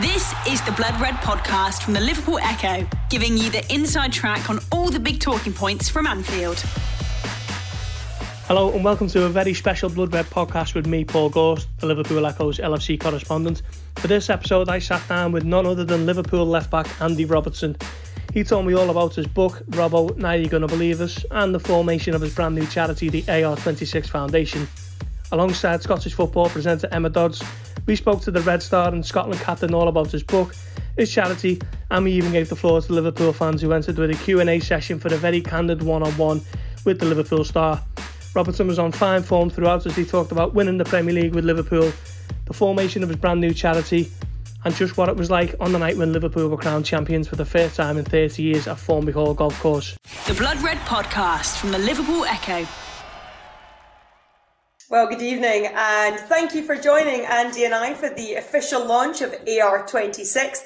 This is the Blood Red podcast from the Liverpool Echo, giving you the inside track on all the big talking points from Anfield. Hello and welcome to a very special Blood Red podcast with me, Paul Gorst, the Liverpool Echo's LFC correspondent. For this episode, I sat down with none other than Liverpool left back Andy Robertson. He told me all about his book, Robbo, Now You're Gonna Believe Us, and the formation of his brand new charity, the AR26 Foundation. Alongside Scottish football presenter Emma Dodds, we spoke to the Red Star and Scotland captain all about his book, his charity, and we even gave the floor to Liverpool fans who entered with a Q&A session for a very candid one-on-one with the Liverpool star. Robertson was on fine form throughout as he talked about winning the Premier League with Liverpool, the formation of his brand new charity, and just what it was like on the night when Liverpool were crowned champions for the first time in 30 years at Formby Hall Golf Course. The Blood Red Podcast from the Liverpool Echo. Well, good evening, and thank you for joining Andy and I for the official launch of AR26.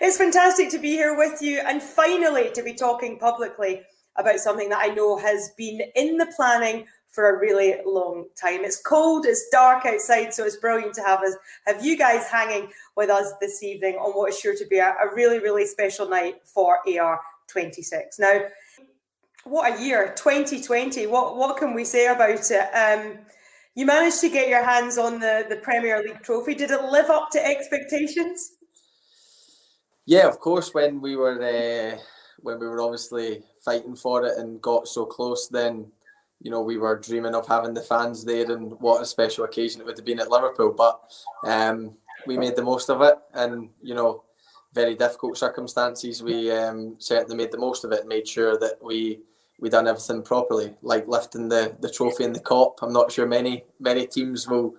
It's fantastic to be here with you and finally to be talking publicly about something that I know has been in the planning for a really long time. It's cold, it's dark outside, so it's brilliant to have us have you guys hanging with us this evening on what is sure to be a, a really, really special night for AR26. Now, what a year, 2020. What what can we say about it? Um, you managed to get your hands on the, the Premier League trophy. Did it live up to expectations? Yeah, of course. When we were uh, when we were obviously fighting for it and got so close, then you know we were dreaming of having the fans there, and what a special occasion it would have been at Liverpool. But um, we made the most of it, and you know, very difficult circumstances. We um, certainly made the most of it. Made sure that we we done everything properly, like lifting the, the trophy in the Kop. I'm not sure many many teams will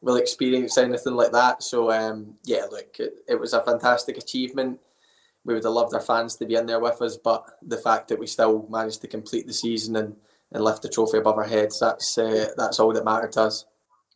will experience anything like that. So um, yeah, look, it, it, was a fantastic achievement. We would have loved our fans to be in there with us, but the fact that we still managed to complete the season and, and lift the trophy above our heads, that's uh, that's all that mattered to us.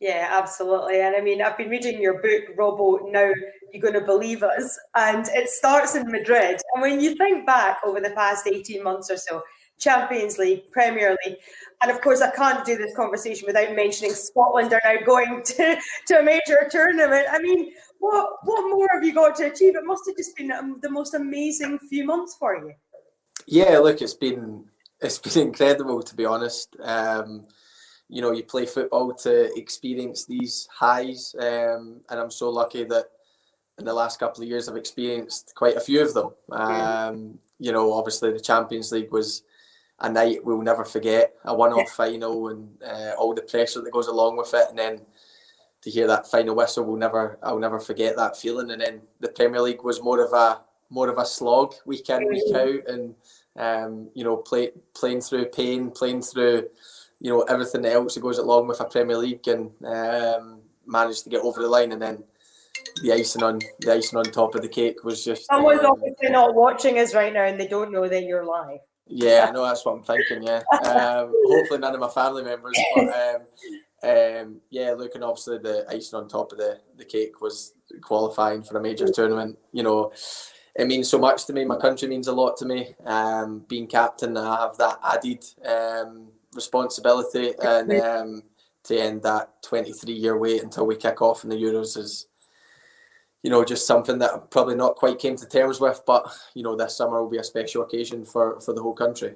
Yeah, absolutely. And I mean, I've been reading your book, Robbo. Now you're going to believe us, and it starts in Madrid. And when you think back over the past 18 months or so, Champions League, Premier League. And of course, I can't do this conversation without mentioning Scotland are now going to, to a major tournament. I mean, what what more have you got to achieve? It must have just been um, the most amazing few months for you. Yeah, look, it's been it's been incredible to be honest. Um, you know, you play football to experience these highs, um, and I'm so lucky that in the last couple of years I've experienced quite a few of them. Um, you know, obviously the Champions League was a night we'll never forget, a one-off yeah. final, and uh, all the pressure that goes along with it, and then to hear that final whistle, we'll never, I'll never forget that feeling. And then the Premier League was more of a more of a slog week in, week mm. out, and um, you know, play, playing through pain, playing through, you know, everything else that goes along with a Premier League, and um, managed to get over the line, and then the icing on the icing on top of the cake was just. Someone's um, obviously not watching us right now, and they don't know that you're live. Yeah, I know that's what I'm thinking. Yeah, um, hopefully none of my family members. But um, um, yeah, looking obviously the icing on top of the the cake was qualifying for a major tournament. You know, it means so much to me. My country means a lot to me. Um, being captain, I have that added um, responsibility, and um, to end that 23 year wait until we kick off in the Euros is you know, just something that I've probably not quite came to terms with. But you know, this summer will be a special occasion for for the whole country.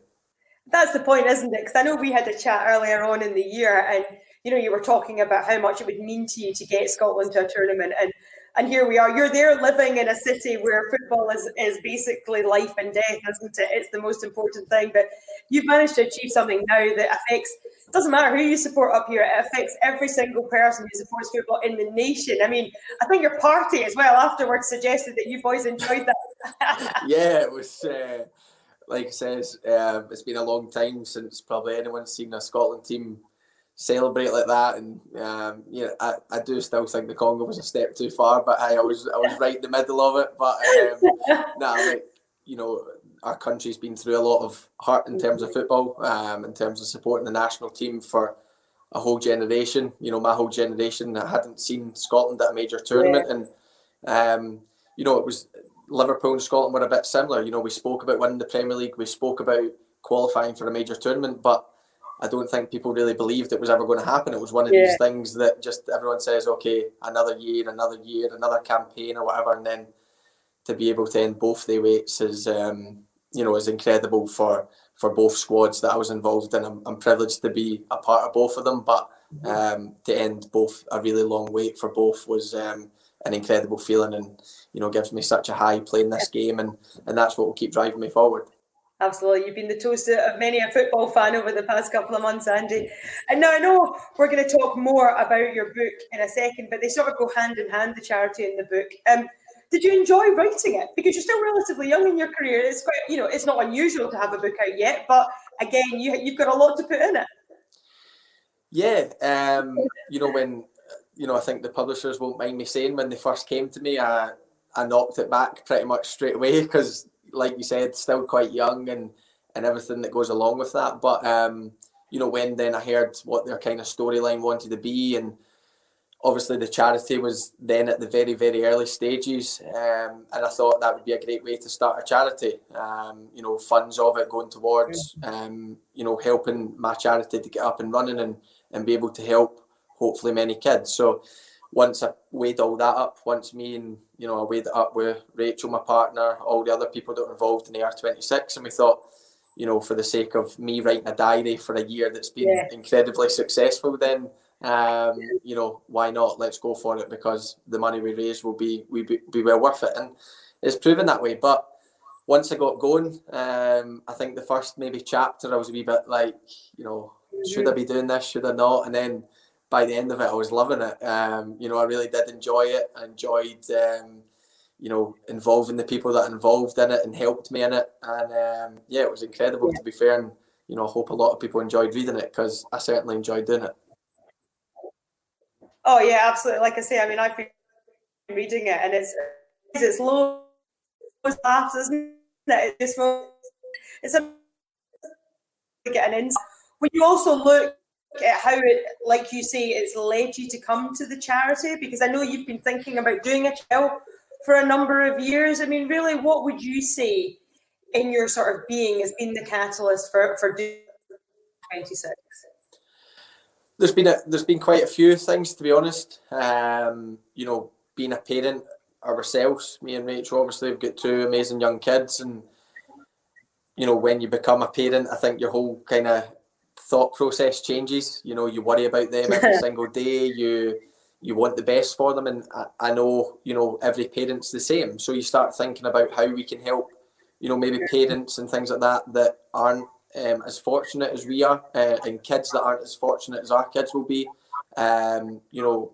That's the point, isn't it? Because I know we had a chat earlier on in the year, and you know, you were talking about how much it would mean to you to get Scotland to a tournament, and and here we are. You're there living in a city where football is, is basically life and death, isn't it? It's the most important thing. But you've managed to achieve something now that affects doesn't matter who you support up here, it affects every single person who supports football in the nation. I mean, I think your party as well afterwards suggested that you boys enjoyed that. yeah, it was. Uh, like I says, uh, it's been a long time since probably anyone's seen a Scotland team celebrate like that. And um, yeah, I, I do still think the conga was a step too far, but I, I was I was right in the middle of it. But um, nah, like, you know, our country's been through a lot of hurt in terms of football, um, in terms of supporting the national team for a whole generation. You know, my whole generation that hadn't seen Scotland at a major tournament, yeah. and um, you know, it was Liverpool and Scotland were a bit similar. You know, we spoke about winning the Premier League, we spoke about qualifying for a major tournament, but I don't think people really believed it was ever going to happen. It was one of yeah. these things that just everyone says, okay, another year, another year, another campaign or whatever, and then to be able to end both the waits is, um, you know, is incredible for for both squads that I was involved in. I'm, I'm privileged to be a part of both of them, but mm-hmm. um, to end both a really long wait for both was um, an incredible feeling, and you know, gives me such a high playing this game, and and that's what will keep driving me forward. Absolutely. You've been the toast of many a football fan over the past couple of months, Andy. And now I know we're going to talk more about your book in a second, but they sort of go hand in hand, the charity and the book. Um, did you enjoy writing it? Because you're still relatively young in your career. It's quite, you know, it's not unusual to have a book out yet, but again, you, you've got a lot to put in it. Yeah. Um, you know, when, you know, I think the publishers won't mind me saying when they first came to me, I, I knocked it back pretty much straight away because like you said, still quite young and and everything that goes along with that. But um, you know, when then I heard what their kind of storyline wanted to be, and obviously the charity was then at the very very early stages, um, and I thought that would be a great way to start a charity. Um, you know, funds of it going towards um, you know helping my charity to get up and running and and be able to help hopefully many kids. So once I weighed all that up, once me and you know I weighed it up with Rachel, my partner, all the other people that were involved in the AR26, and we thought, you know, for the sake of me writing a diary for a year that's been yeah. incredibly successful, then um, you know why not? Let's go for it because the money we raise will be we be, be well worth it, and it's proven that way. But once I got going, um, I think the first maybe chapter I was a wee bit like, you know, should I be doing this? Should I not? And then by the end of it, I was loving it. Um, you know, I really did enjoy it. I enjoyed, um, you know, involving the people that involved in it and helped me in it. And um, yeah, it was incredible to be fair. And, you know, I hope a lot of people enjoyed reading it because I certainly enjoyed doing it. Oh, yeah, absolutely. Like I say, I mean, I've been reading it and it's, it's low laughs, isn't it? It's just, it's a, get an insight. When you also look at how it, like you say, it's led you to come to the charity? Because I know you've been thinking about doing a trial for a number of years. I mean, really, what would you say in your sort of being has been the catalyst for for doing 26? There's been a, there's been quite a few things to be honest. Um, you know, being a parent ourselves, me and Rachel, obviously, we've got two amazing young kids, and you know, when you become a parent, I think your whole kind of thought process changes. You know, you worry about them every single day. You you want the best for them, and I, I, know you know every parent's the same. So you start thinking about how we can help. You know, maybe parents and things like that that aren't um, as fortunate as we are, uh, and kids that aren't as fortunate as our kids will be. Um, you know,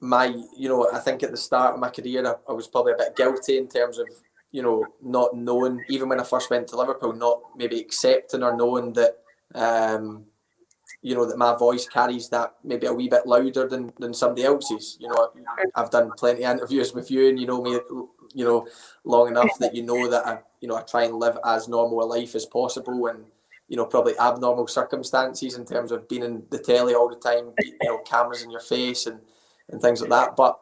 my you know I think at the start of my career I, I was probably a bit guilty in terms of you know, not knowing, even when I first went to Liverpool, not maybe accepting or knowing that, um, you know, that my voice carries that maybe a wee bit louder than, than somebody else's. You know, I've done plenty of interviews with you and you know me, you know, long enough that you know that I, you know, I try and live as normal a life as possible and, you know, probably abnormal circumstances in terms of being in the telly all the time, you know, cameras in your face and, and things like that. But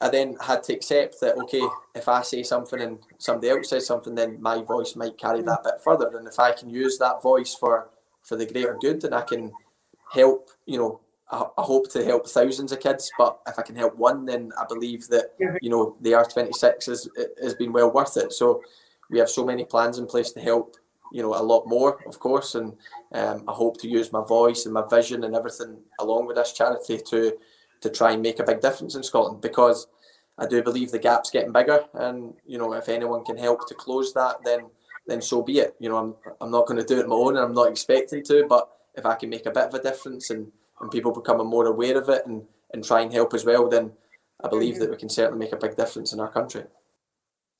I then had to accept that okay, if I say something and somebody else says something, then my voice might carry that bit further. And if I can use that voice for for the greater good, then I can help. You know, I, I hope to help thousands of kids, but if I can help one, then I believe that you know the AR twenty six has has been well worth it. So we have so many plans in place to help. You know, a lot more, of course, and um, I hope to use my voice and my vision and everything along with this charity to to try and make a big difference in Scotland because I do believe the gap's getting bigger, and you know if anyone can help to close that, then then so be it. You know I'm I'm not going to do it on my own, and I'm not expecting to, but if I can make a bit of a difference and and people becoming more aware of it and and try and help as well, then I believe mm-hmm. that we can certainly make a big difference in our country.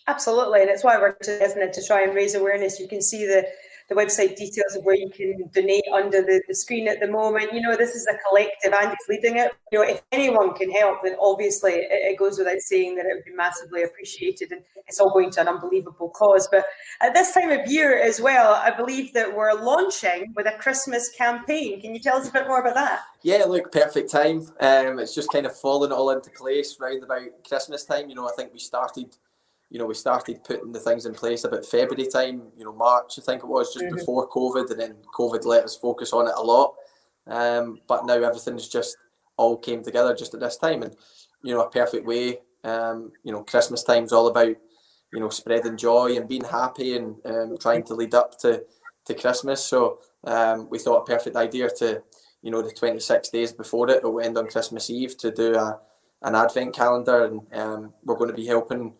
Absolutely, and it's why we're isn't it to try and raise awareness. You can see the the website details of where you can donate under the, the screen at the moment. You know, this is a collective and it's leading it. You know, if anyone can help, then obviously it, it goes without saying that it would be massively appreciated and it's all going to an unbelievable cause. But at this time of year as well, I believe that we're launching with a Christmas campaign. Can you tell us a bit more about that? Yeah, look, perfect time. Um, it's just kind of fallen all into place round about Christmas time. You know, I think we started you know, we started putting the things in place about February time, you know, March, I think it was, just mm-hmm. before COVID, and then COVID let us focus on it a lot. Um, but now everything's just all came together just at this time, and you know, a perfect way. Um, you know, Christmas time's all about you know spreading joy and being happy and um, trying to lead up to to Christmas. So um, we thought a perfect idea to you know the 26 days before it, it will end on Christmas Eve to do a an advent calendar, and um, we're going to be helping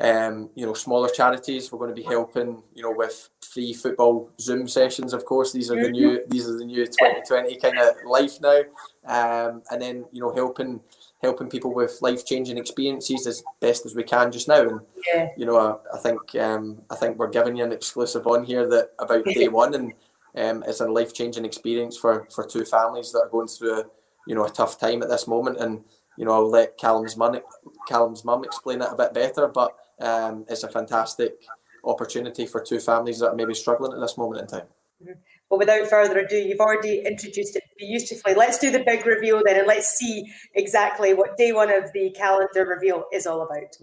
um, you know, smaller charities. We're going to be helping, you know, with free football Zoom sessions. Of course, these are the new these are the new 2020 kind of life now. Um, and then you know, helping helping people with life changing experiences as best as we can just now. And yeah. you know, I, I think um, I think we're giving you an exclusive on here that about day one, and um, it's a life changing experience for for two families that are going through a you know a tough time at this moment. And you know, I'll let Callum's mum Callum's mum explain it a bit better, but um, it's a fantastic opportunity for two families that are maybe struggling at this moment in time. Mm-hmm. Well, without further ado, you've already introduced it beautifully. Let's do the big reveal then, and let's see exactly what day one of the calendar reveal is all about.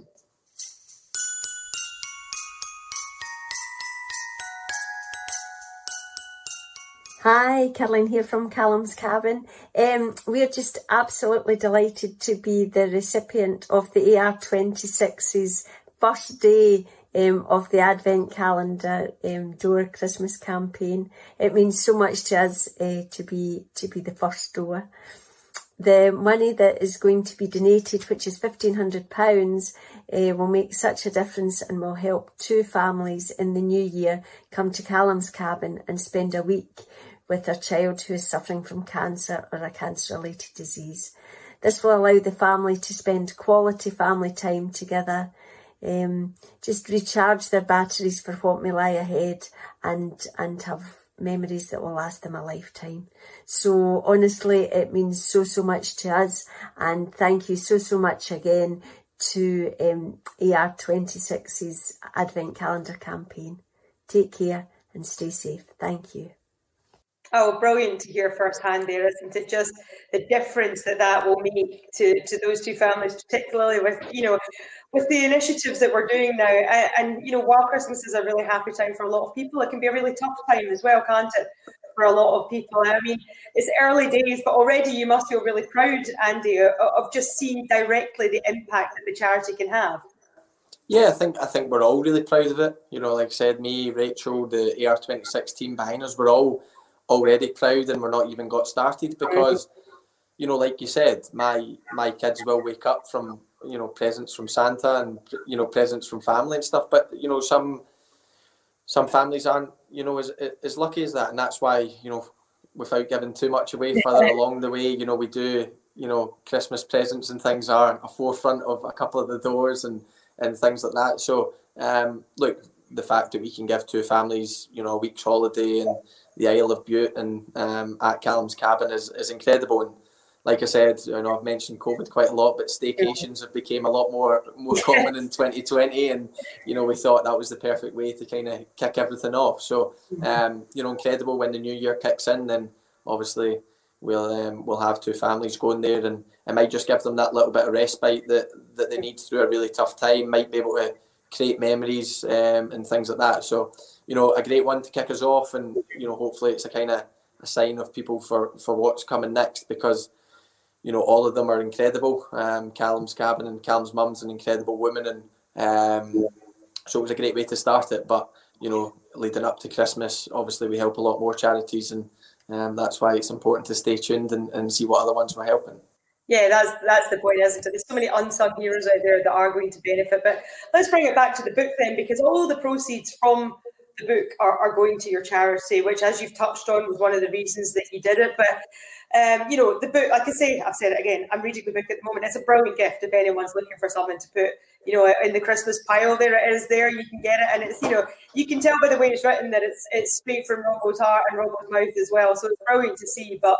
Hi, Caroline here from Callum's Cabin. Um, we're just absolutely delighted to be the recipient of the AR26's first day um, of the Advent calendar um, door Christmas campaign. It means so much to us uh, to be to be the first door. The money that is going to be donated, which is fifteen hundred pounds, uh, will make such a difference and will help two families in the new year come to Callum's cabin and spend a week with their child who is suffering from cancer or a cancer-related disease. This will allow the family to spend quality family time together um, just recharge their batteries for what may lie ahead and and have memories that will last them a lifetime. So honestly, it means so, so much to us. And thank you so, so much again to um, AR26's Advent Calendar campaign. Take care and stay safe. Thank you. Oh, brilliant to hear firsthand there, isn't it? Just the difference that that will make to, to those two families, particularly with, you know, with the initiatives that we're doing now. And, you know, while Christmas is a really happy time for a lot of people, it can be a really tough time as well, can't it? For a lot of people. I mean, it's early days, but already you must feel really proud, Andy, of just seeing directly the impact that the charity can have. Yeah, I think I think we're all really proud of it. You know, like I said, me, Rachel, the AR26 team behind us, we're all already proud and we're not even got started because you know like you said my my kids will wake up from you know presents from santa and you know presents from family and stuff but you know some some families aren't you know as, as lucky as that and that's why you know without giving too much away further along the way you know we do you know christmas presents and things are a forefront of a couple of the doors and and things like that. So um look the fact that we can give two families you know a week's holiday and the Isle of Bute and um, at Callum's cabin is, is incredible. And like I said, you know, I've mentioned COVID quite a lot, but staycations have became a lot more more common in 2020, and you know, we thought that was the perfect way to kind of kick everything off. So, mm-hmm. um, you know, incredible when the new year kicks in, then obviously we'll um, we'll have two families going there, and it might just give them that little bit of respite that that they need through a really tough time. Might be able to create memories um, and things like that. So you know, a great one to kick us off, and you know, hopefully it's a kind of a sign of people for for what's coming next because you know all of them are incredible. Um, Callum's cabin and Callum's mum's an incredible woman, and um, so it was a great way to start it. But you know, leading up to Christmas, obviously we help a lot more charities, and um, that's why it's important to stay tuned and, and see what other ones we're helping. Yeah, that's that's the point, isn't it? There's so many unsung heroes out there that are going to benefit. But let's bring it back to the book then, because all the proceeds from the book are, are going to your charity, which, as you've touched on, was one of the reasons that you did it. But um, you know, the book, like I say, I've said it again, I'm reading the book at the moment. It's a brilliant gift if anyone's looking for something to put, you know, in the Christmas pile. There it is. There you can get it, and it's you know, you can tell by the way it's written that it's it's straight from Robbo's heart and Robbo's mouth as well. So it's brilliant to see. But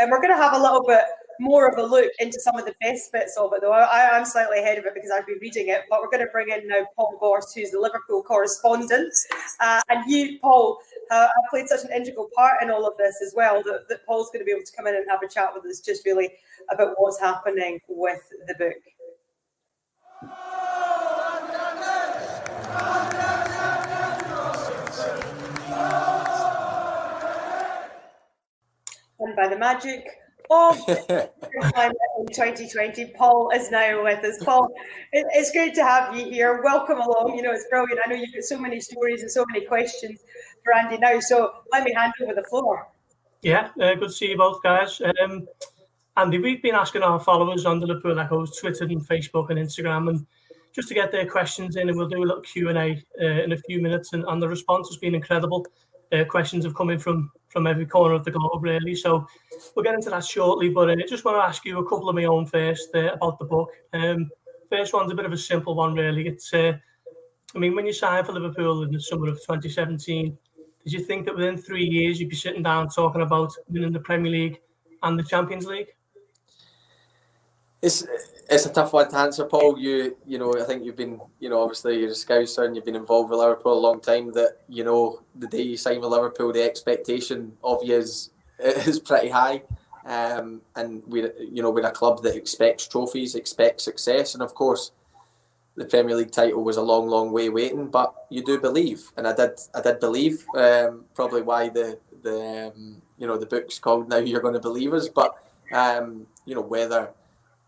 um, we're going to have a little bit more of a look into some of the best bits of it, though. I, am slightly ahead of it because I've been reading it, but we're going to bring in now Paul Gorst, who's the Liverpool correspondent. Uh, and you, Paul, uh, have played such an integral part in all of this as well that, that Paul's going to be able to come in and have a chat with us just really about what's happening with the book. And by the magic of 2020, Paul is now with us. Paul, it's great to have you here. Welcome along. You know, it's brilliant. I know you've got so many stories and so many questions for Andy now. So let me hand over the floor. Yeah, uh, good to see you both, guys. Um, Andy, we've been asking our followers on the Liverpool Echo's Twitter and Facebook and Instagram, and just to get their questions in, and we'll do a little Q and A uh, in a few minutes. And, and the response has been incredible. Uh, questions have come in from from every corner of the globe, really. So we'll get into that shortly. But I uh, just want to ask you a couple of my own first uh, about the book. Um, first one's a bit of a simple one, really. It's, uh, I mean, when you signed for Liverpool in the summer of 2017, did you think that within three years you'd be sitting down talking about winning the Premier League and the Champions League? It's it's a tough one to answer, Paul. You you know, I think you've been, you know, obviously you're a Scouser and you've been involved with Liverpool a long time. That you know, the day you sign with Liverpool, the expectation of you is is pretty high. Um, and we're you know we're a club that expects trophies, expects success, and of course, the Premier League title was a long, long way waiting. But you do believe, and I did, I did believe. Um, probably why the the um, you know the book's called now. You're going to believe us, but um, you know whether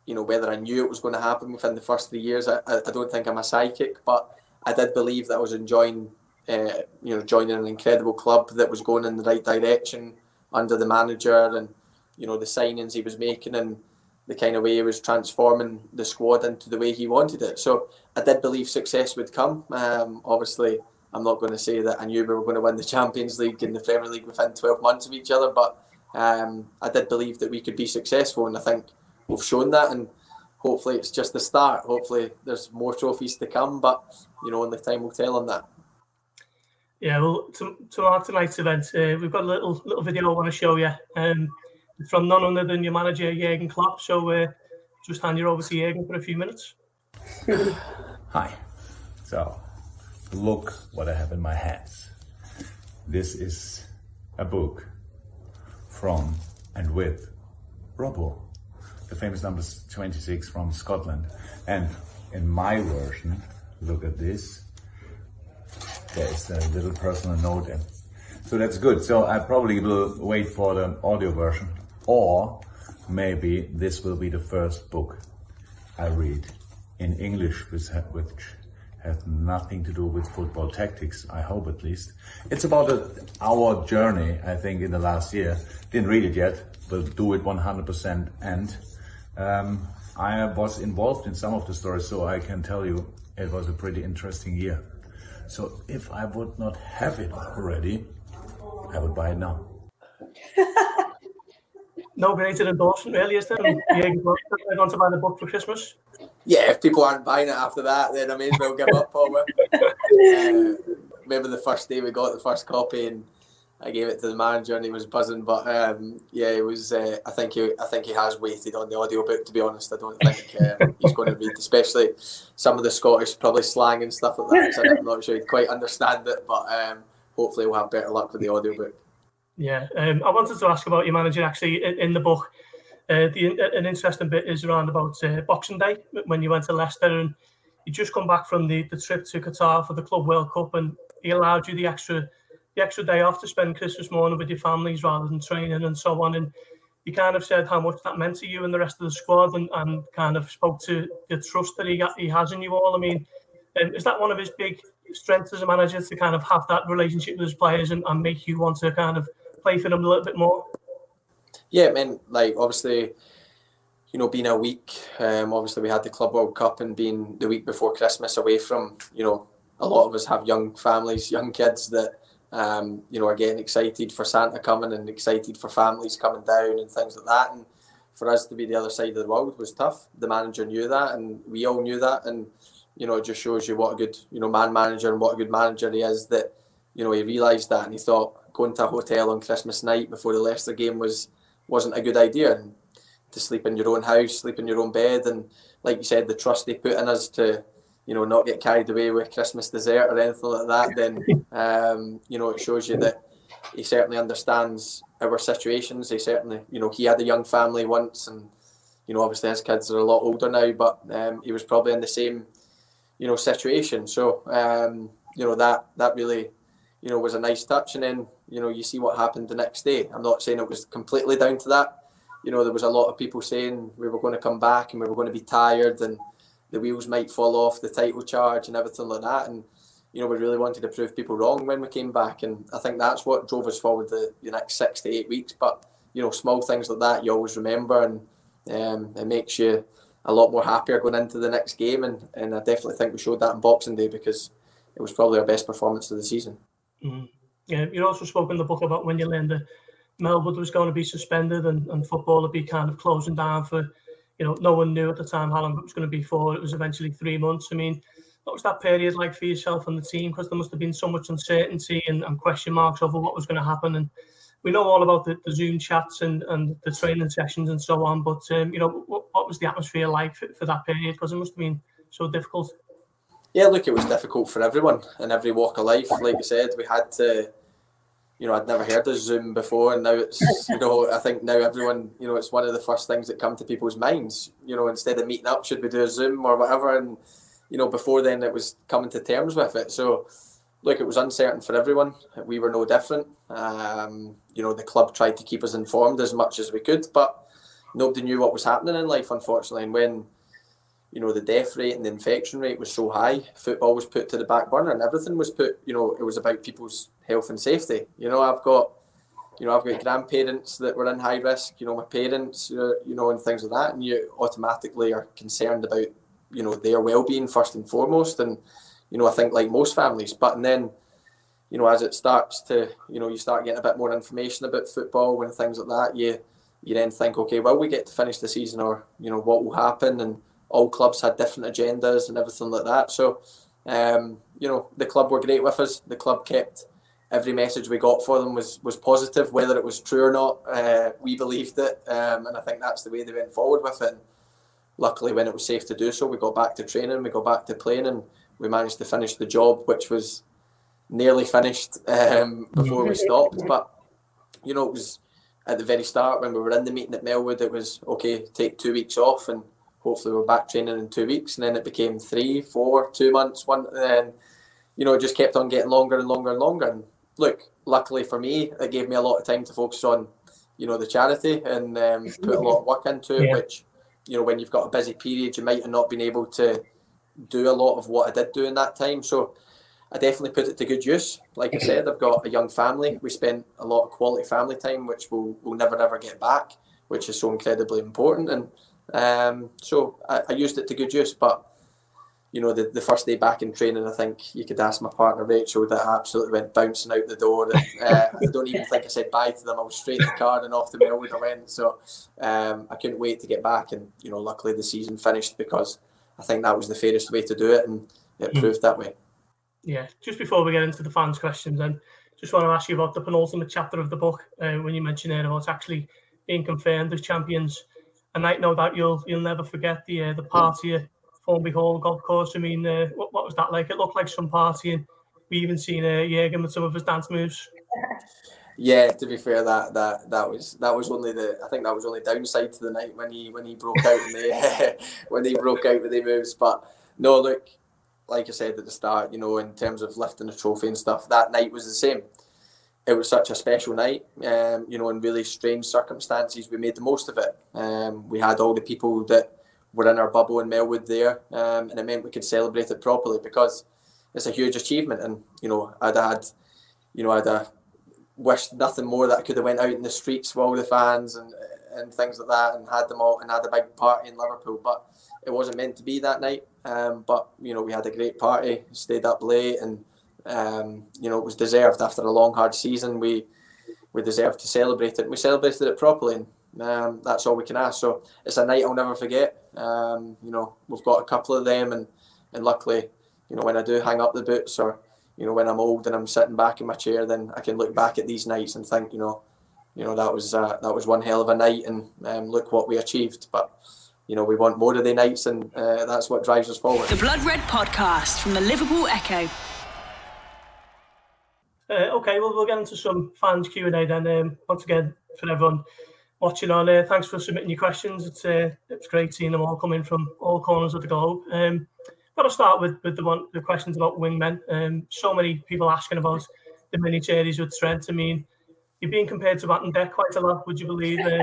you know whether I knew it was going to happen within the first three years. I, I don't think I'm a psychic, but I did believe that I was enjoying, uh, you know, joining an incredible club that was going in the right direction under the manager and you know the signings he was making and the kind of way he was transforming the squad into the way he wanted it. So I did believe success would come. Um, obviously, I'm not going to say that I knew we were going to win the Champions League and the Premier League within 12 months of each other, but um, I did believe that we could be successful, and I think we've shown that, and hopefully it's just the start. Hopefully there's more trophies to come, but you know, only time will tell on that. Yeah, well, to, to our tonight's event, uh, we've got a little little video I want to show you. Um, from none other than your manager Jurgen Klopp. So uh, just hand you over to Jurgen for a few minutes. Hi. So, look what I have in my hands. This is a book from and with Robbo the famous number 26 from Scotland. And in my version, look at this. There's a little personal note. And so that's good. So I probably will wait for the audio version or maybe this will be the first book I read in English, which, has nothing to do with football tactics, I hope at least. It's about our journey, I think, in the last year. Didn't read it yet, will do it 100% and um, I was involved in some of the stories, so I can tell you it was a pretty interesting year. So if I would not have it already, I would buy it now. no greater endorsement, really, is there? Yeah, are going to buy the book for Christmas. Yeah, if people aren't buying it after that, then I may as well give up, Paul. uh, remember the first day we got the first copy and I gave it to the manager and he was buzzing. But um, yeah, it was. Uh, I think he, I think he has waited on the audiobook. To be honest, I don't think um, he's going to read, especially some of the Scottish probably slang and stuff like that. So I'm not sure he'd quite understand it, but um, hopefully we'll have better luck with the audiobook. Yeah, um, I wanted to ask about your manager actually in, in the book. Uh, the, an interesting bit is around about uh, Boxing Day when you went to Leicester and you just come back from the, the trip to Qatar for the Club World Cup and he allowed you the extra the extra day off to spend Christmas morning with your families rather than training and so on. And you kind of said how much that meant to you and the rest of the squad, and, and kind of spoke to the trust that he he has in you all. I mean, um, is that one of his big strengths as a manager to kind of have that relationship with his players and, and make you want to kind of play for them a little bit more? Yeah, I mean, like obviously, you know, being a week, um, obviously we had the Club World Cup and being the week before Christmas away from, you know, a lot of us have young families, young kids that um, you know, are getting excited for Santa coming and excited for families coming down and things like that. And for us to be the other side of the world was tough. The manager knew that, and we all knew that. And you know, it just shows you what a good, you know, man manager and what a good manager he is. That you know, he realised that, and he thought going to a hotel on Christmas night before the Leicester game was wasn't a good idea. And to sleep in your own house, sleep in your own bed, and like you said, the trust they put in us to you know, not get carried away with Christmas dessert or anything like that, then um, you know it shows you that he certainly understands our situations. He certainly, you know, he had a young family once, and you know, obviously his kids are a lot older now, but um, he was probably in the same, you know, situation. So um, you know that that really you know, was a nice touch. And then, you know, you see what happened the next day. I'm not saying it was completely down to that. You know, there was a lot of people saying we were going to come back and we were going to be tired and the wheels might fall off the title charge and everything like that. And, you know, we really wanted to prove people wrong when we came back. And I think that's what drove us forward the, the next six to eight weeks. But, you know, small things like that you always remember and um, it makes you a lot more happier going into the next game. And, and I definitely think we showed that in Boxing Day because it was probably our best performance of the season. Mm. Yeah, you also spoke in the book about when you learned that Melwood was going to be suspended and, and football would be kind of closing down for, you know, no one knew at the time how long it was going to be for. It was eventually three months. I mean, what was that period like for yourself and the team? Because there must have been so much uncertainty and, and, question marks over what was going to happen. And we know all about the, the Zoom chats and, and the training sessions and so on. But, um, you know, what, what was the atmosphere like for, for that period? Because it must have been so difficult. Yeah, look, it was difficult for everyone in every walk of life. Like you said, we had to you know, I'd never heard of Zoom before, and now it's, you know, I think now everyone, you know, it's one of the first things that come to people's minds. You know, instead of meeting up, should we do a Zoom or whatever? And you know, before then, it was coming to terms with it. So, look, it was uncertain for everyone. We were no different. Um, you know, the club tried to keep us informed as much as we could, but nobody knew what was happening in life, unfortunately. And when you know the death rate and the infection rate was so high, football was put to the back burner, and everything was put. You know, it was about people's health and safety. You know, I've got, you know, I've got grandparents that were in high risk. You know, my parents, you know, and things like that, and you automatically are concerned about, you know, their well-being first and foremost. And you know, I think like most families, but and then, you know, as it starts to, you know, you start getting a bit more information about football and things like that, you you then think, okay, well, we get to finish the season, or you know, what will happen, and all clubs had different agendas and everything like that. So, um, you know, the club were great with us. The club kept every message we got for them was was positive, whether it was true or not. Uh, we believed it, um, and I think that's the way they went forward with it. And luckily, when it was safe to do so, we got back to training, we got back to playing, and we managed to finish the job, which was nearly finished um, before we stopped. But you know, it was at the very start when we were in the meeting at Melwood. It was okay, take two weeks off, and hopefully we're back training in two weeks. And then it became three, four, two months, one, and then you know, it just kept on getting longer and longer and longer. And look, luckily for me, it gave me a lot of time to focus on, you know, the charity and um, put a lot of work into it. Yeah. Which, you know, when you've got a busy period, you might have not been able to do a lot of what I did do in that time. So I definitely put it to good use. Like I said, I've got a young family. We spent a lot of quality family time, which we'll, we'll never ever get back, which is so incredibly important. And um, so I, I used it to good use, but you know, the, the first day back in training, I think you could ask my partner Rachel that I absolutely went bouncing out the door. And, uh, I don't even think I said bye to them. I was straight in the car and off to Melwood I went. So um, I couldn't wait to get back. And, you know, luckily the season finished because I think that was the fairest way to do it. And it mm. proved that way. Yeah. Just before we get into the fans' questions, then, just want to ask you about the penultimate chapter of the book uh, when you mentioned it about actually being confirmed as champions. And I know that you'll you'll never forget the uh, the party at Formby Hall golf course. I mean, uh, what, what, was that like? It looked like some partying. We even seen uh, Jurgen with some of his dance moves. Yeah, to be fair, that that that was that was only the I think that was only downside to the night when he when he broke out in the when he broke out with the moves. But no, look, like I said at the start, you know, in terms of lifting the trophy and stuff, that night was the same. It was such a special night, um, you know, in really strange circumstances. We made the most of it. Um, we had all the people that were in our bubble in Melwood there, um, and it meant we could celebrate it properly because it's a huge achievement. And you know, I'd had, you know, I'd have wished nothing more that I could have went out in the streets with all the fans and and things like that, and had them all and had a big party in Liverpool. But it wasn't meant to be that night. Um, but you know, we had a great party, stayed up late, and um, you know, it was deserved after a long, hard season. We we deserved to celebrate it. We celebrated it properly, and um, that's all we can ask. So it's a night I'll never forget. Um, you know, we've got a couple of them, and and luckily, you know, when I do hang up the boots, or you know, when I'm old and I'm sitting back in my chair, then I can look back at these nights and think, you know, you know that was uh, that was one hell of a night, and um, look what we achieved. But you know, we want more of the nights, and uh, that's what drives us forward. The Blood Red Podcast from the Liverpool Echo. Uh, okay, well, we'll get into some fans Q and A then. Um, once again, for everyone watching on. Uh, thanks for submitting your questions. It's uh, it's great seeing them all coming from all corners of the globe. Um, to start with with the one the questions about wingmen. Um, so many people asking about the mini series with Trent. I mean, you're being compared to Ant and Dec quite a lot. Would you believe? Um,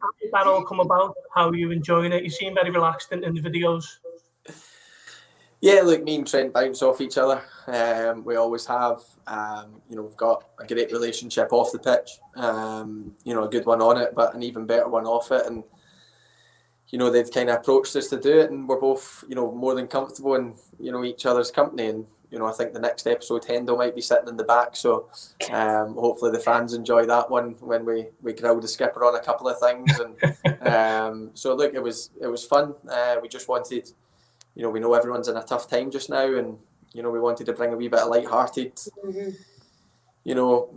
how did that all come about? How are you enjoying it? You seem very relaxed in, in the videos. Yeah, look, me and Trent bounce off each other. Um, we always have. Um, you know, we've got a great relationship off the pitch. Um, you know, a good one on it, but an even better one off it. And you know, they've kind of approached us to do it, and we're both, you know, more than comfortable in you know each other's company. And you know, I think the next episode, Hendo might be sitting in the back, so um, hopefully the fans enjoy that one when we we grill the skipper on a couple of things. And um, so look, it was it was fun. Uh, we just wanted you know, we know everyone's in a tough time just now, and you know, we wanted to bring a wee bit of light-hearted, mm-hmm. you know,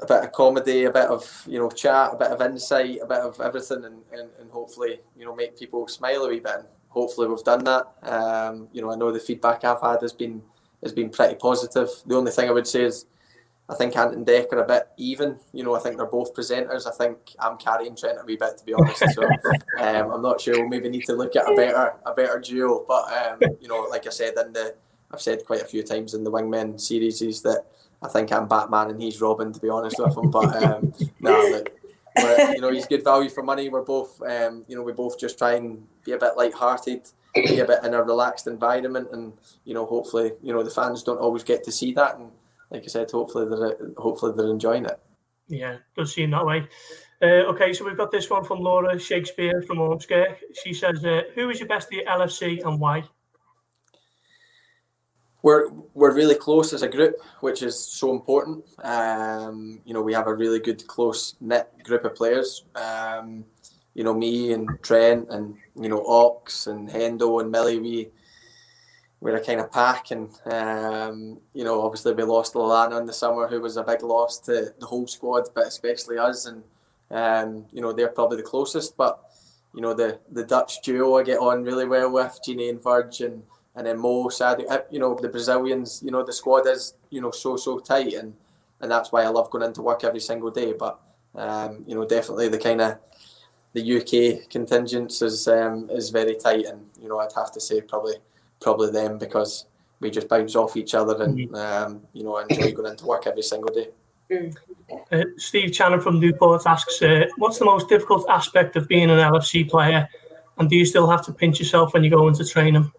a bit of comedy, a bit of you know chat, a bit of insight, a bit of everything, and, and, and hopefully you know make people smile a wee bit. And hopefully we've done that. Um, you know, I know the feedback I've had has been has been pretty positive. The only thing I would say is I think Ant and Dec are a bit even. You know, I think they're both presenters. I think I'm carrying Trent a wee bit, to be honest. So um, I'm not sure. We'll maybe need to look at a better a better duo. But um, you know, like I said in the, I've said quite a few times in the Wingmen series is that I think I'm Batman and he's Robin, to be honest with him. But um, no, like, you know, he's good value for money. We're both, um, you know, we both just try and be a bit light-hearted, be a bit in a relaxed environment, and you know, hopefully, you know, the fans don't always get to see that and like I said, hopefully they're hopefully they're enjoying it. Yeah, does seem that way. Uh, okay, so we've got this one from Laura Shakespeare from Ormskirk. She says, uh, "Who is your best at LFC and why?" We're we're really close as a group, which is so important. Um, you know, we have a really good, close knit group of players. Um, you know, me and Trent and you know Ox and Hendo and Millie. We we're a kind of pack, and um, you know, obviously we lost Lallana in the summer, who was a big loss to the whole squad, but especially us, and um, you know, they're probably the closest. But you know, the the Dutch duo I get on really well with, Gini and Virg, and and then Mo, Sadio, uh, you know, the Brazilians, you know, the squad is you know so so tight, and and that's why I love going into work every single day. But um, you know, definitely the kind of the UK contingents is um, is very tight, and you know, I'd have to say probably probably them because we just bounce off each other and mm-hmm. um, you know enjoy going into work every single day. Mm. Uh, Steve Channon from Newport asks, uh, "What's the most difficult aspect of being an LFC player, and do you still have to pinch yourself when you go into training?"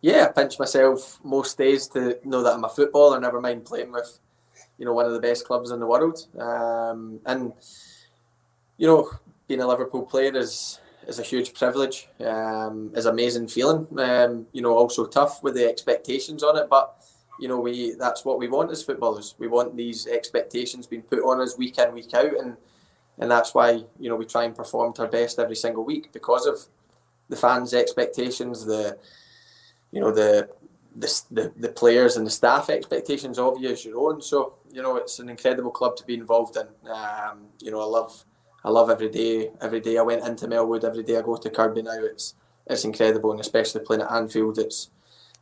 Yeah, I pinch myself most days to know that I'm a footballer. Never mind playing with, you know, one of the best clubs in the world. Um, and you know, being a Liverpool player is is a huge privilege. Um, is amazing feeling. Um, you know, also tough with the expectations on it, but you know, we that's what we want as footballers. We want these expectations being put on us week in, week out, and and that's why you know we try and perform to our best every single week because of the fans' expectations, the you know the the, the, the players and the staff expectations of you as your own. So you know, it's an incredible club to be involved in. Um, you know, I love I love every day. Every day I went into Melwood. Every day I go to Kirkby now. It's it's incredible, and especially playing at Anfield, it's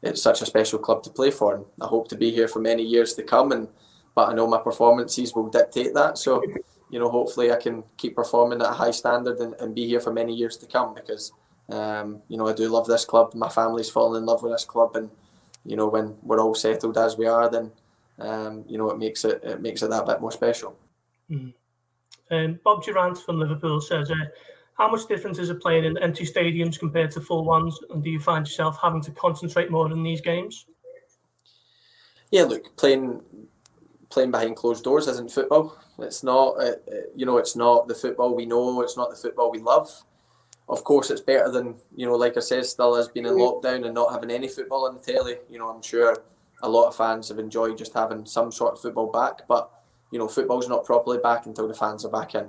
it's such a special club to play for. And I hope to be here for many years to come. And but I know my performances will dictate that. So you know, hopefully I can keep performing at a high standard and, and be here for many years to come because um, you know I do love this club. My family's fallen in love with this club, and you know when we're all settled as we are, then um, you know it makes it it makes it that bit more special. Mm. Um, Bob Durant from Liverpool says, uh, "How much difference is it playing in empty stadiums compared to full ones? And do you find yourself having to concentrate more in these games?" Yeah, look, playing playing behind closed doors isn't football. It's not, uh, uh, you know, it's not the football we know. It's not the football we love. Of course, it's better than you know, like I said, still has been in lockdown and not having any football on the telly. You know, I'm sure a lot of fans have enjoyed just having some sort of football back, but you know, football's not properly back until the fans are back in.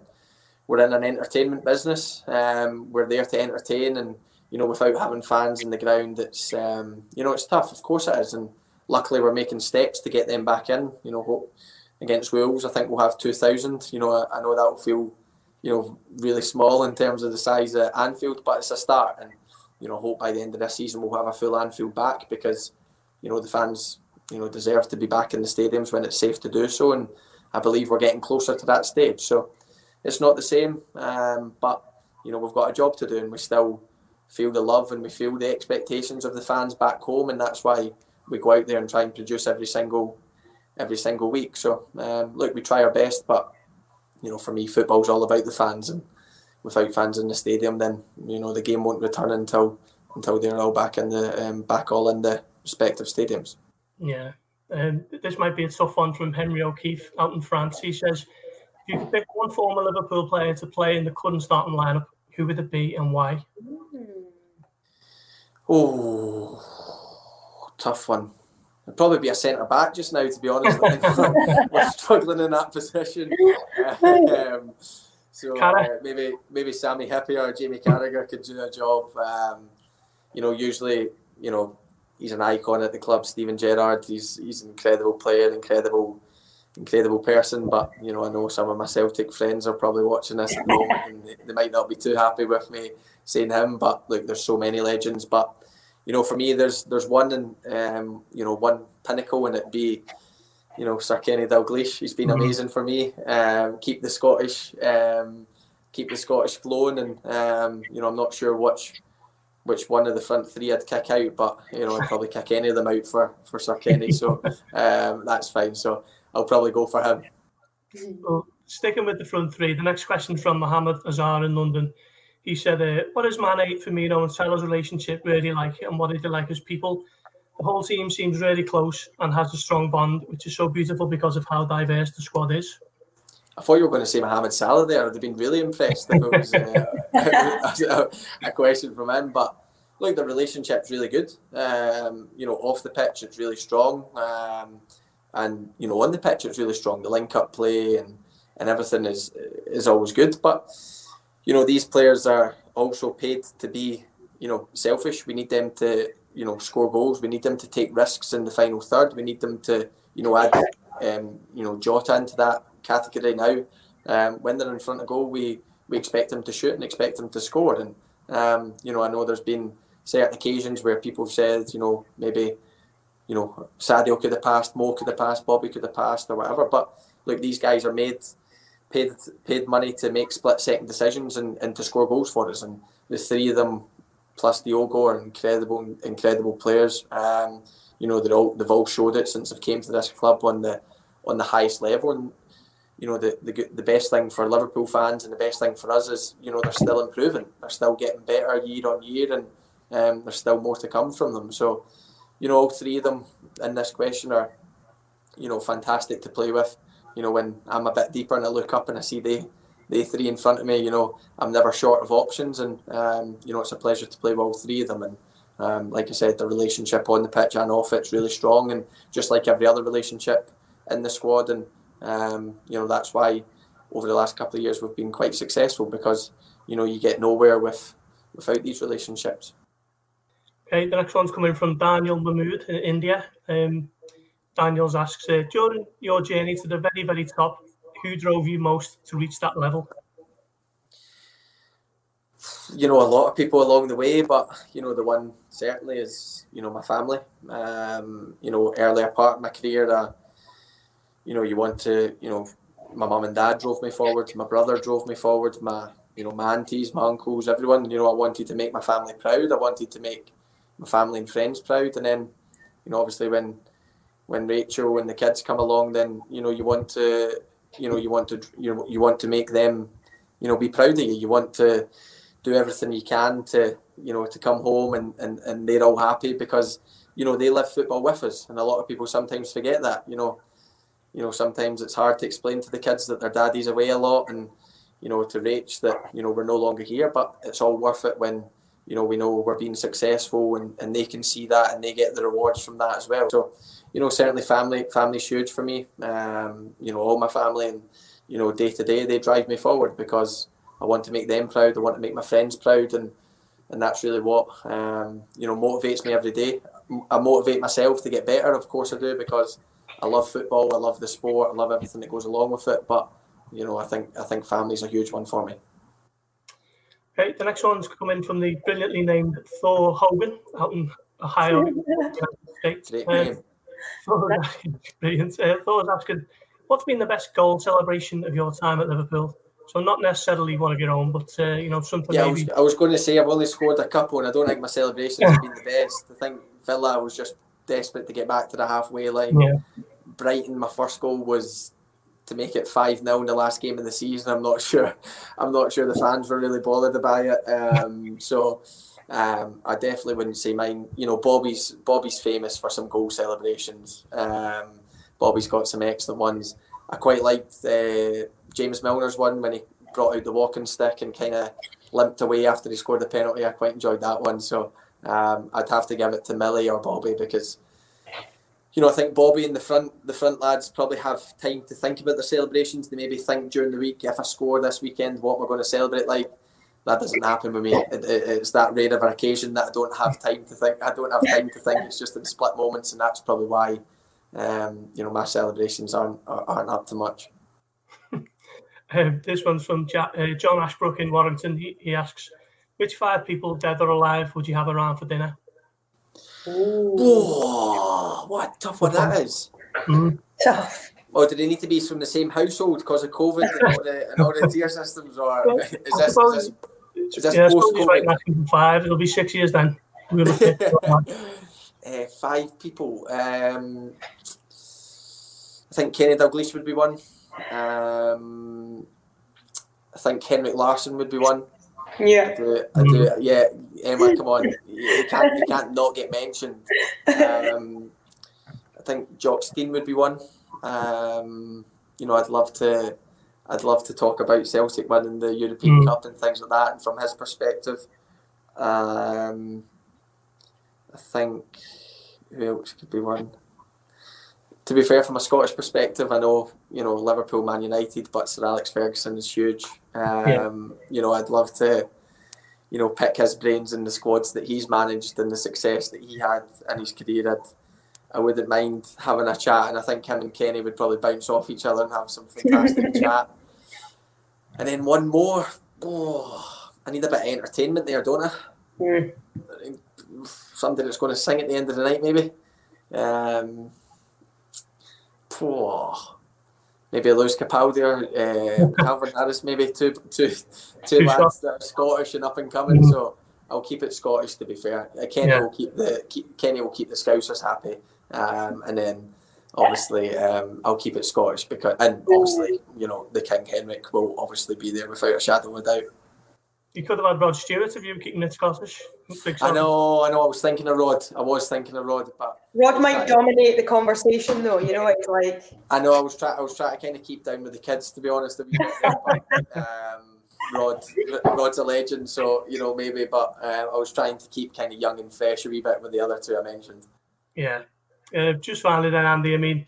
We're in an entertainment business. Um, we're there to entertain, and you know, without having fans in the ground, it's um, you know, it's tough. Of course it is, and luckily we're making steps to get them back in. You know, hope against Wolves, I think we'll have two thousand. You know, I, I know that will feel, you know, really small in terms of the size of Anfield, but it's a start, and you know, hope by the end of this season we'll have a full Anfield back because, you know, the fans, you know, deserve to be back in the stadiums when it's safe to do so, and I believe we're getting closer to that stage. So it's not the same, um, but you know we've got a job to do, and we still feel the love and we feel the expectations of the fans back home, and that's why we go out there and try and produce every single every single week. So um, look, we try our best, but you know, for me, football's all about the fans, and without fans in the stadium, then you know the game won't return until until they're all back in the um, back all in the respective stadiums. Yeah, um, this might be a tough one from Henry O'Keefe out in France. He says, if you could pick one former Liverpool player to play in the current starting lineup, who would it be and why? Oh, tough one. It'd probably be a centre back just now, to be honest. we're struggling in that position. Um, so uh, maybe maybe Sammy Hyypiä or Jamie Carragher could do a job. Um, you know, usually, you know, he's an icon at the club. Steven Gerrard, he's he's an incredible player, incredible, incredible person. But you know, I know some of my Celtic friends are probably watching this at the moment, and they, they might not be too happy with me saying him. But look, there's so many legends. But you know, for me, there's there's one and um, you know one pinnacle, and it be you know Sir Kenny Dalglish. He's been mm-hmm. amazing for me. Um, keep the Scottish, um, keep the Scottish flowing, and um, you know I'm not sure which which one of the front three I'd kick out, but you know I'd probably kick any of them out for for Sir Kenny, so um, that's fine. So I'll probably go for him. Well, sticking with the front three, the next question from Mohammed Azar in London. He said, uh, "What is Mane, Firmino, and Salah's relationship really like, and what are they like as people?" The whole team seems really close and has a strong bond, which is so beautiful because of how diverse the squad is. I thought you were going to say Mohamed Salah there. I'd have been really impressed if it was uh, a, question from him. But look, the relationship's really good. Um, you know, off the pitch, it's really strong. Um, and, you know, on the pitch, it's really strong. The link up play and, and everything is is always good. But, you know, these players are also paid to be, you know, selfish. We need them to, you know, score goals. We need them to take risks in the final third. We need them to, you know, add, um, you know, Jota into that category now. Um, when they're in front of goal, we we expect them to shoot and expect them to score. And um, you know, I know there's been certain occasions where people have said, you know, maybe, you know, Sadio could have passed, Mo could have passed, Bobby could have passed, or whatever. But look, these guys are made paid paid money to make split second decisions and, and to score goals for us. And the three of them plus Diogo are incredible incredible players. Um, you know, they're all they've all showed it since they've came to this club on the on the highest level. And you know the, the the best thing for Liverpool fans and the best thing for us is you know they're still improving, they're still getting better year on year, and um, there's still more to come from them. So, you know, all three of them in this question are, you know, fantastic to play with. You know, when I'm a bit deeper and I look up and I see they they three in front of me, you know, I'm never short of options, and um, you know, it's a pleasure to play with all three of them. And um, like I said, the relationship on the pitch and off it's really strong, and just like every other relationship in the squad and um, you know, that's why over the last couple of years we've been quite successful because you know you get nowhere with without these relationships. Okay, the next one's coming from Daniel Mahmood in India. Um, Daniel's asks, uh, during your journey to the very, very top, who drove you most to reach that level? You know, a lot of people along the way, but you know, the one certainly is you know my family. Um, you know, earlier part of my career, uh, you know, you want to, you know, my mum and dad drove me forward, my brother drove me forward, my, you know, my aunties, my uncles, everyone, you know, I wanted to make my family proud. I wanted to make my family and friends proud. And then, you know, obviously when, when Rachel and the kids come along, then, you know, you want to, you know, you want to, you know, you want to make them, you know, be proud of you. You want to do everything you can to, you know, to come home and, and, and they're all happy because, you know, they live football with us. And a lot of people sometimes forget that, you know, you know, sometimes it's hard to explain to the kids that their daddy's away a lot and, you know, to Rach that, you know, we're no longer here, but it's all worth it when, you know, we know we're being successful and, and they can see that and they get the rewards from that as well. So, you know, certainly family, family's huge for me. Um, you know, all my family and, you know, day to day, they drive me forward because I want to make them proud. I want to make my friends proud. And, and that's really what, um, you know, motivates me every day. I motivate myself to get better. Of course I do because I love football. I love the sport. I love everything that goes along with it. But you know, I think I think family's a huge one for me. Okay, the next one's coming from the brilliantly named Thor Hogan out in Ohio. Great um, brilliant. Uh, Thor's asking, what's been the best goal celebration of your time at Liverpool? So not necessarily one of your own, but uh, you know something. Yeah, maybe... I, was, I was going to say I've only scored a couple, and I don't think my celebrations have been the best. I think Villa was just desperate to get back to the halfway line. Yeah. Brighton, my first goal was to make it five 0 in the last game of the season. I'm not sure. I'm not sure the fans were really bothered about it. Um, so um, I definitely wouldn't say mine. You know, Bobby's Bobby's famous for some goal celebrations. Um, Bobby's got some excellent ones. I quite liked uh, James Milner's one when he brought out the walking stick and kind of limped away after he scored the penalty. I quite enjoyed that one. So um, I'd have to give it to Millie or Bobby because you know, I think Bobby and the front the front lads probably have time to think about their celebrations. They maybe think during the week, if I score this weekend, what we're going to celebrate like. That doesn't happen with me. It, it, it's that rare of an occasion that I don't have time to think. I don't have time to think. It's just in split moments, and that's probably why, um, you know, my celebrations aren't aren't up to much. Um, this one's from uh, John Ashbrook in Warrington. He, he asks, which five people, dead or alive, would you have around for dinner? Oh, what tough one that is. Mm. Tough. Or do they need to be from the same household because of COVID and all the, and all the tier systems? Or is this, is this, is this yeah, post COVID? Right five. It'll be six years then. uh, five people. Um, I think Kenny Dalglish would be one. Um, I think Henrik Larsson would be one. Yeah. I do, I do, yeah, Emma, come on. You can't, you can't not get mentioned. Um, I think Jock Stein would be one. Um, you know, I'd love to, I'd love to talk about Celtic winning the European mm. Cup and things like that, and from his perspective. Um, I think who else could be one? To be fair, from a Scottish perspective, I know you know Liverpool, Man United, but Sir Alex Ferguson is huge. Um, yeah. You know, I'd love to, you know, pick his brains in the squads that he's managed and the success that he had in his career. I'd, I wouldn't mind having a chat, and I think him and Kenny would probably bounce off each other and have some fantastic chat. And then one more. Oh, I need a bit of entertainment there, don't I? Mm. Something that's going to sing at the end of the night, maybe. Um, oh, maybe Lewis Capaldi or uh, Calvin Harris, maybe two, two, two lads that are Scottish and up and coming. Mm-hmm. So I'll keep it Scottish. To be fair, uh, Kenny yeah. will keep the keep, Kenny will keep the Scousers happy, um, and then obviously um, I'll keep it Scottish because, and obviously you know the King Henrik will obviously be there without a shadow of a doubt. You could have had Rod Stewart if you were keeping it Scottish. I know, I know. I was thinking of Rod. I was thinking of Rod, but Rod might dominate the conversation, though. You know, it's like I know. I was trying. I was trying to kind of keep down with the kids, to be honest. um, Rod, Rod's a legend, so you know maybe. But um, I was trying to keep kind of young and fresh a wee bit with the other two I mentioned. Yeah, uh, just finally then, Andy. I mean,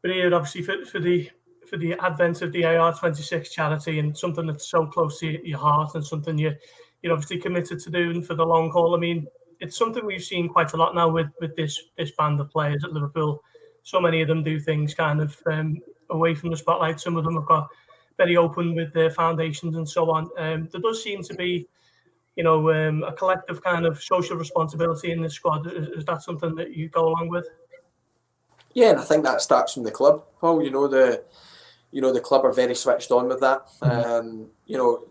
but here obviously for, for the for the advent of the AR26 charity and something that's so close to your heart and something you you're obviously committed to doing for the long haul. I mean, it's something we've seen quite a lot now with with this this band of players at Liverpool. So many of them do things kind of um, away from the spotlight. Some of them have got very open with their foundations and so on. Um, there does seem to be, you know, um, a collective kind of social responsibility in the squad. Is, is that something that you go along with? Yeah, and I think that starts from the club. Paul, you know the you know the club are very switched on with that. Mm-hmm. Um, you know,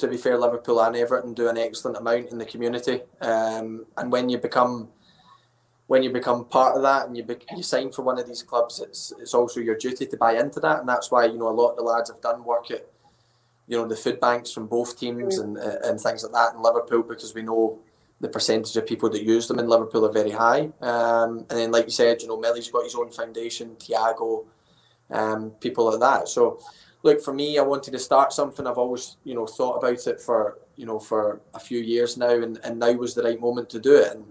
to be fair, Liverpool and Everton do an excellent amount in the community, um, and when you become when you become part of that and you be, you sign for one of these clubs, it's it's also your duty to buy into that, and that's why you know a lot of the lads have done work at you know the food banks from both teams mm-hmm. and and things like that in Liverpool because we know the percentage of people that use them in Liverpool are very high. Um, and then, like you said, you know, Millie's got his own foundation, Thiago, um, people like that. So, look, for me, I wanted to start something. I've always, you know, thought about it for, you know, for a few years now, and, and now was the right moment to do it. And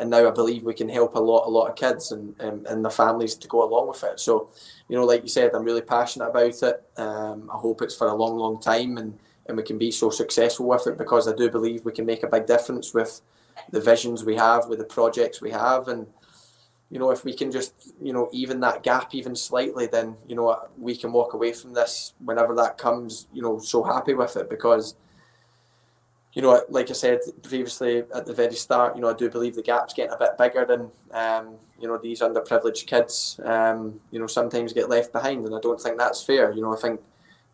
and now I believe we can help a lot, a lot of kids and and, and the families to go along with it. So, you know, like you said, I'm really passionate about it. Um, I hope it's for a long, long time, and and we can be so successful with it because I do believe we can make a big difference with the visions we have, with the projects we have, and you know, if we can just, you know, even that gap even slightly, then, you know, we can walk away from this whenever that comes, you know, so happy with it because, you know, like I said previously at the very start, you know, I do believe the gap's getting a bit bigger than, um, you know, these underprivileged kids, um, you know, sometimes get left behind. And I don't think that's fair. You know, I think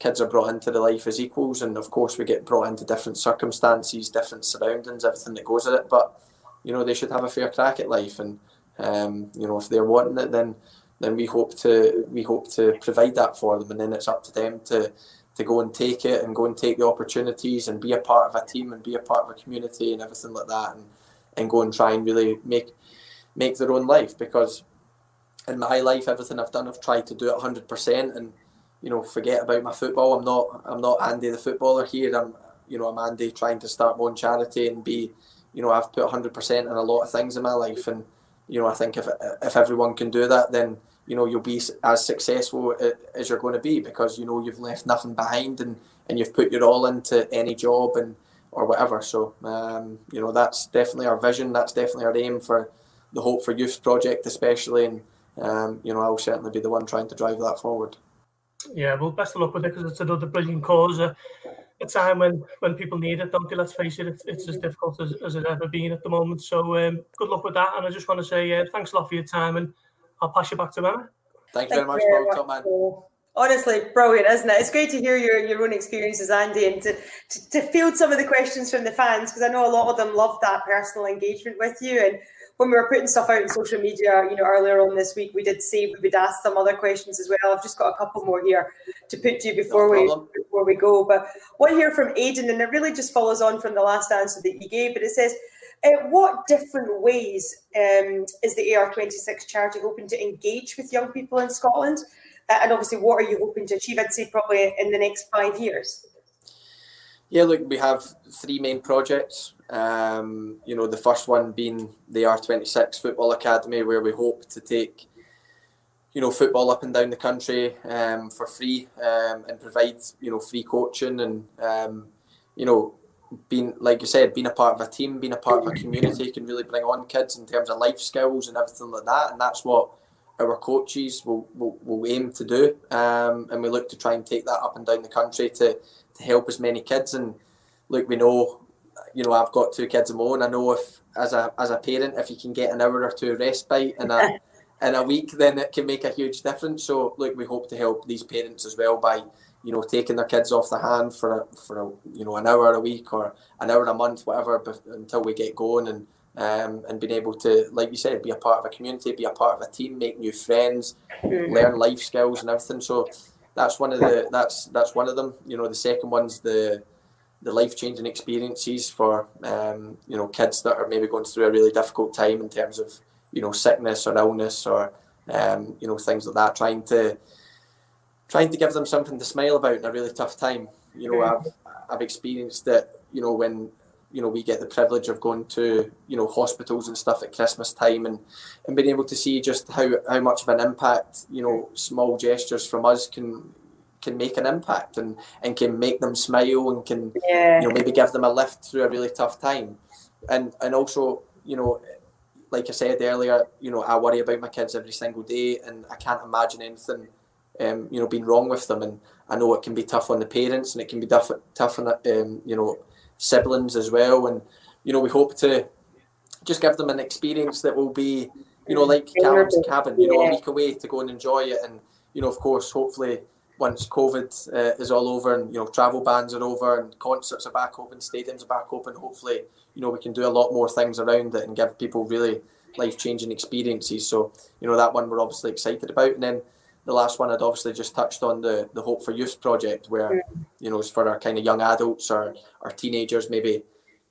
kids are brought into the life as equals. And of course, we get brought into different circumstances, different surroundings, everything that goes with it. But, you know, they should have a fair crack at life. And, um, you know, if they're wanting it, then then we hope to we hope to provide that for them, and then it's up to them to to go and take it and go and take the opportunities and be a part of a team and be a part of a community and everything like that, and and go and try and really make make their own life because in my life everything I've done I've tried to do it 100% and you know forget about my football. I'm not I'm not Andy the footballer here. I'm you know I'm Andy trying to start my own charity and be you know I've put 100% in a lot of things in my life and you know I think if if everyone can do that then you know you'll be as successful as you're going to be because you know you've left nothing behind and and you've put your all into any job and or whatever so um, you know that's definitely our vision that's definitely our aim for the Hope for Youth project, especially, and um, you know I'll certainly be the one trying to drive that forward. Yeah, well, best of luck with it because it's another brilliant cause. Uh, a time when when people need it, don't they? Let's face it, it's, it's as difficult as, as it's ever been at the moment. So um, good luck with that, and I just want to say uh, thanks a lot for your time, and I'll pass you back to Emma. Thank you very much, Paul. Top man. Honestly, brilliant, isn't it? It's great to hear your, your own experiences, Andy, and to, to, to field some of the questions from the fans because I know a lot of them love that personal engagement with you. And when we were putting stuff out on social media, you know, earlier on this week, we did say we would ask some other questions as well. I've just got a couple more here to put to you before no we before we go. But one here from Aidan, and it really just follows on from the last answer that you gave. But it says, uh, "What different ways um, is the AR26 charity hoping to engage with young people in Scotland?" Uh, and obviously, what are you hoping to achieve? I'd say probably in the next five years. Yeah, look, we have three main projects. Um, you know, the first one being the AR26 Football Academy, where we hope to take, you know, football up and down the country um, for free um, and provide, you know, free coaching and, um, you know, being like you said, being a part of a team, being a part of a community can really bring on kids in terms of life skills and everything like that. And that's what our coaches will, will, will aim to do. Um, and we look to try and take that up and down the country to, to help as many kids. And look, we know you know, I've got two kids of my own. I know if as a as a parent, if you can get an hour or two respite in a in a week, then it can make a huge difference. So look, we hope to help these parents as well by you know taking their kids off the hand for a, for a, you know an hour a week or an hour a month, whatever, until we get going and. Um, and being able to, like you said, be a part of a community, be a part of a team, make new friends, mm-hmm. learn life skills and everything. So that's one of the that's that's one of them. You know, the second one's the the life changing experiences for um, you know kids that are maybe going through a really difficult time in terms of you know sickness or illness or um, you know things like that. Trying to trying to give them something to smile about in a really tough time. You know, I've I've experienced that. You know, when you know we get the privilege of going to you know hospitals and stuff at Christmas time and and being able to see just how how much of an impact you know small gestures from us can can make an impact and, and can make them smile and can yeah. you know maybe give them a lift through a really tough time. And and also you know like I said earlier you know I worry about my kids every single day and I can't imagine anything um, you know being wrong with them. And I know it can be tough on the parents and it can be tough tough on um, you know siblings as well. And you know we hope to just give them an experience that will be you know like Calum's Cabin you know a week away to go and enjoy it. And you know of course hopefully once COVID uh, is all over and you know travel bans are over and concerts are back open, stadiums are back open. Hopefully, you know we can do a lot more things around it and give people really life changing experiences. So you know that one we're obviously excited about. And then the last one I'd obviously just touched on the the Hope for Youth project, where you know it's for our kind of young adults or our teenagers maybe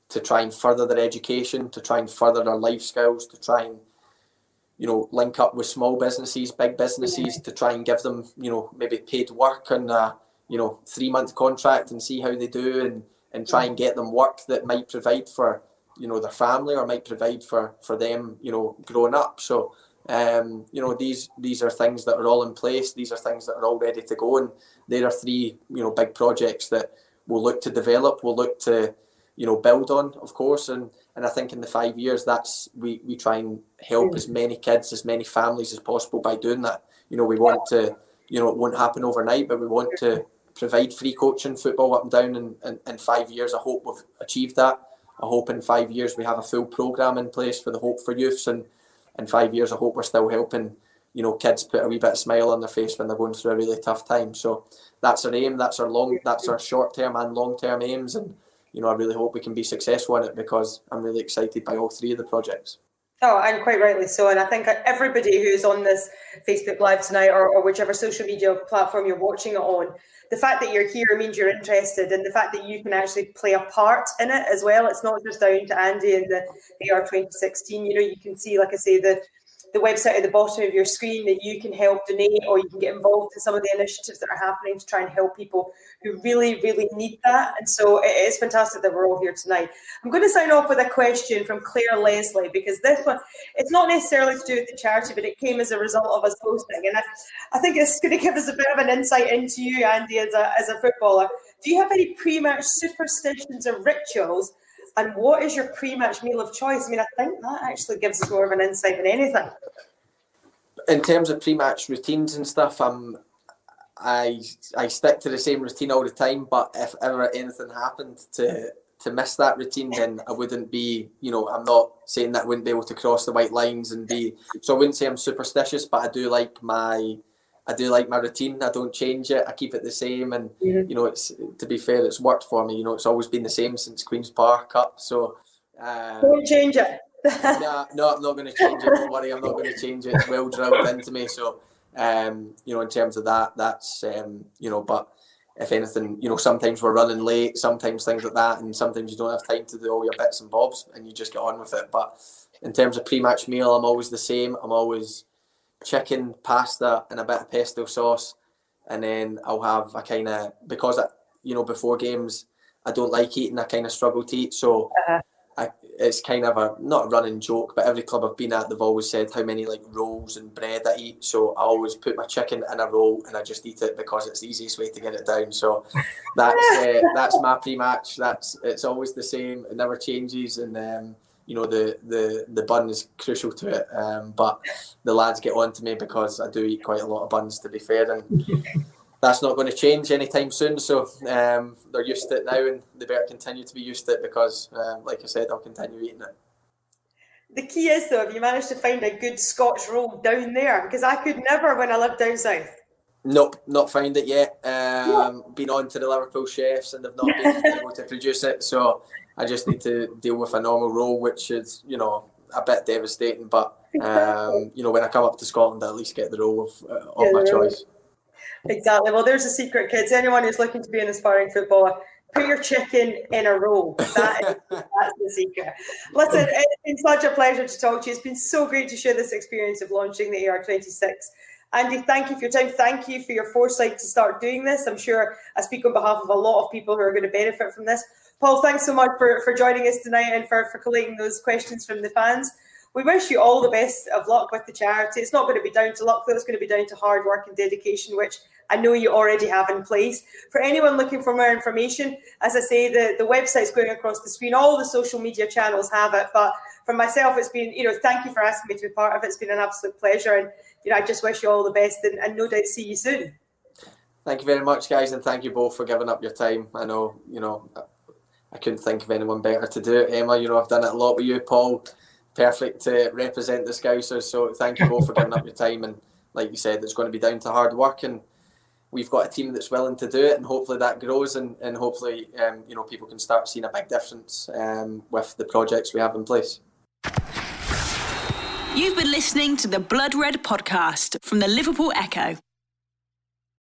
to try and further their education, to try and further their life skills, to try and you know, link up with small businesses, big businesses to try and give them, you know, maybe paid work on a, you know, three month contract and see how they do and, and try and get them work that might provide for, you know, their family or might provide for, for them, you know, growing up. So, um, you know, these these are things that are all in place. These are things that are all ready to go. And there are three, you know, big projects that we'll look to develop, we'll look to, you know, build on, of course. And and I think in the five years, that's we we try and help as many kids, as many families as possible by doing that. You know, we want to, you know, it won't happen overnight, but we want to provide free coaching, football up and down. In, in, in five years, I hope we've achieved that. I hope in five years we have a full program in place for the Hope for Youths, and in five years, I hope we're still helping, you know, kids put a wee bit of smile on their face when they're going through a really tough time. So that's our aim. That's our long. That's our short term and long term aims, and you know, I really hope we can be successful in it because I'm really excited by all three of the projects. Oh, and quite rightly so. And I think everybody who's on this Facebook Live tonight or, or whichever social media platform you're watching it on, the fact that you're here means you're interested, and the fact that you can actually play a part in it as well. It's not just down to Andy and the AR 2016. You know, you can see, like I say, the the website at the bottom of your screen that you can help donate or you can get involved in some of the initiatives that are happening to try and help people who really, really need that. And so it is fantastic that we're all here tonight. I'm going to sign off with a question from Claire Leslie because this one, it's not necessarily to do with the charity, but it came as a result of us posting. And I, I think it's going to give us a bit of an insight into you, Andy, as a, as a footballer. Do you have any pre match superstitions or rituals? And what is your pre-match meal of choice? I mean, I think that actually gives us more of an insight than anything. In terms of pre-match routines and stuff, I'm I I stick to the same routine all the time. But if ever anything happened to to miss that routine, then I wouldn't be. You know, I'm not saying that I wouldn't be able to cross the white lines and be. So I wouldn't say I'm superstitious, but I do like my I do like my routine. I don't change it. I keep it the same, and mm-hmm. you know, it's to be fair, it's worked for me. You know, it's always been the same since Queens Park Cup. So um, don't change it. no, no, I'm not going to change it. Don't worry, I'm not going to change it. It's well drilled into me. So um, you know, in terms of that, that's um, you know, but if anything, you know, sometimes we're running late, sometimes things like that, and sometimes you don't have time to do all your bits and bobs, and you just get on with it. But in terms of pre-match meal, I'm always the same. I'm always chicken, pasta, and a bit of pesto sauce, and then I'll have a kind of because I, you know before games I don't like eating. I kind of struggle to eat, so uh-huh. It's kind of a not a running joke. But every club I've been at, they've always said how many like rolls and bread I eat. So I always put my chicken in a roll and I just eat it because it's the easiest way to get it down. So that's uh, that's my pre-match. That's it's always the same. It never changes, and um, you know the the the bun is crucial to it. Um, but the lads get on to me because I do eat quite a lot of buns. To be fair, and that's not going to change anytime soon. So um, they're used to it now, and they better continue to be used to it because, um, like I said, I'll continue eating it. The key is though, have you managed to find a good Scotch roll down there? Because I could never when I lived down south. Nope, not found it yet. Um, been on to the Liverpool chefs and they've not been able to produce it. So I just need to deal with a normal roll, which is, you know, a bit devastating. But, um, you know, when I come up to Scotland, I at least get the roll of, uh, of yeah, my choice. Exactly. Well, there's a secret, kids. Anyone who's looking to be an aspiring footballer, put your chicken in a roll. That is, that's the secret. Listen, it's been such a pleasure to talk to you. It's been so great to share this experience of launching the AR26. Andy, thank you for your time. Thank you for your foresight to start doing this. I'm sure I speak on behalf of a lot of people who are going to benefit from this. Paul, thanks so much for, for joining us tonight and for, for collating those questions from the fans. We wish you all the best of luck with the charity. It's not going to be down to luck, though. It's going to be down to hard work and dedication, which I know you already have in place. For anyone looking for more information, as I say, the, the website's going across the screen. All the social media channels have it. But for myself, it's been, you know, thank you for asking me to be part of it. It's been an absolute pleasure. And, you know, I just wish you all the best and, and no doubt see you soon. Thank you very much, guys, and thank you both for giving up your time. I know, you know, I couldn't think of anyone better to do it. Emma, you know, I've done it a lot with you, Paul. Perfect to represent the Scousers. So thank you both for giving up your time. And like you said, it's going to be down to hard work, and we've got a team that's willing to do it, and hopefully that grows, and and hopefully, um, you know, people can start seeing a big difference um, with the projects we have in place. You've been listening to the Blood Red podcast from the Liverpool Echo.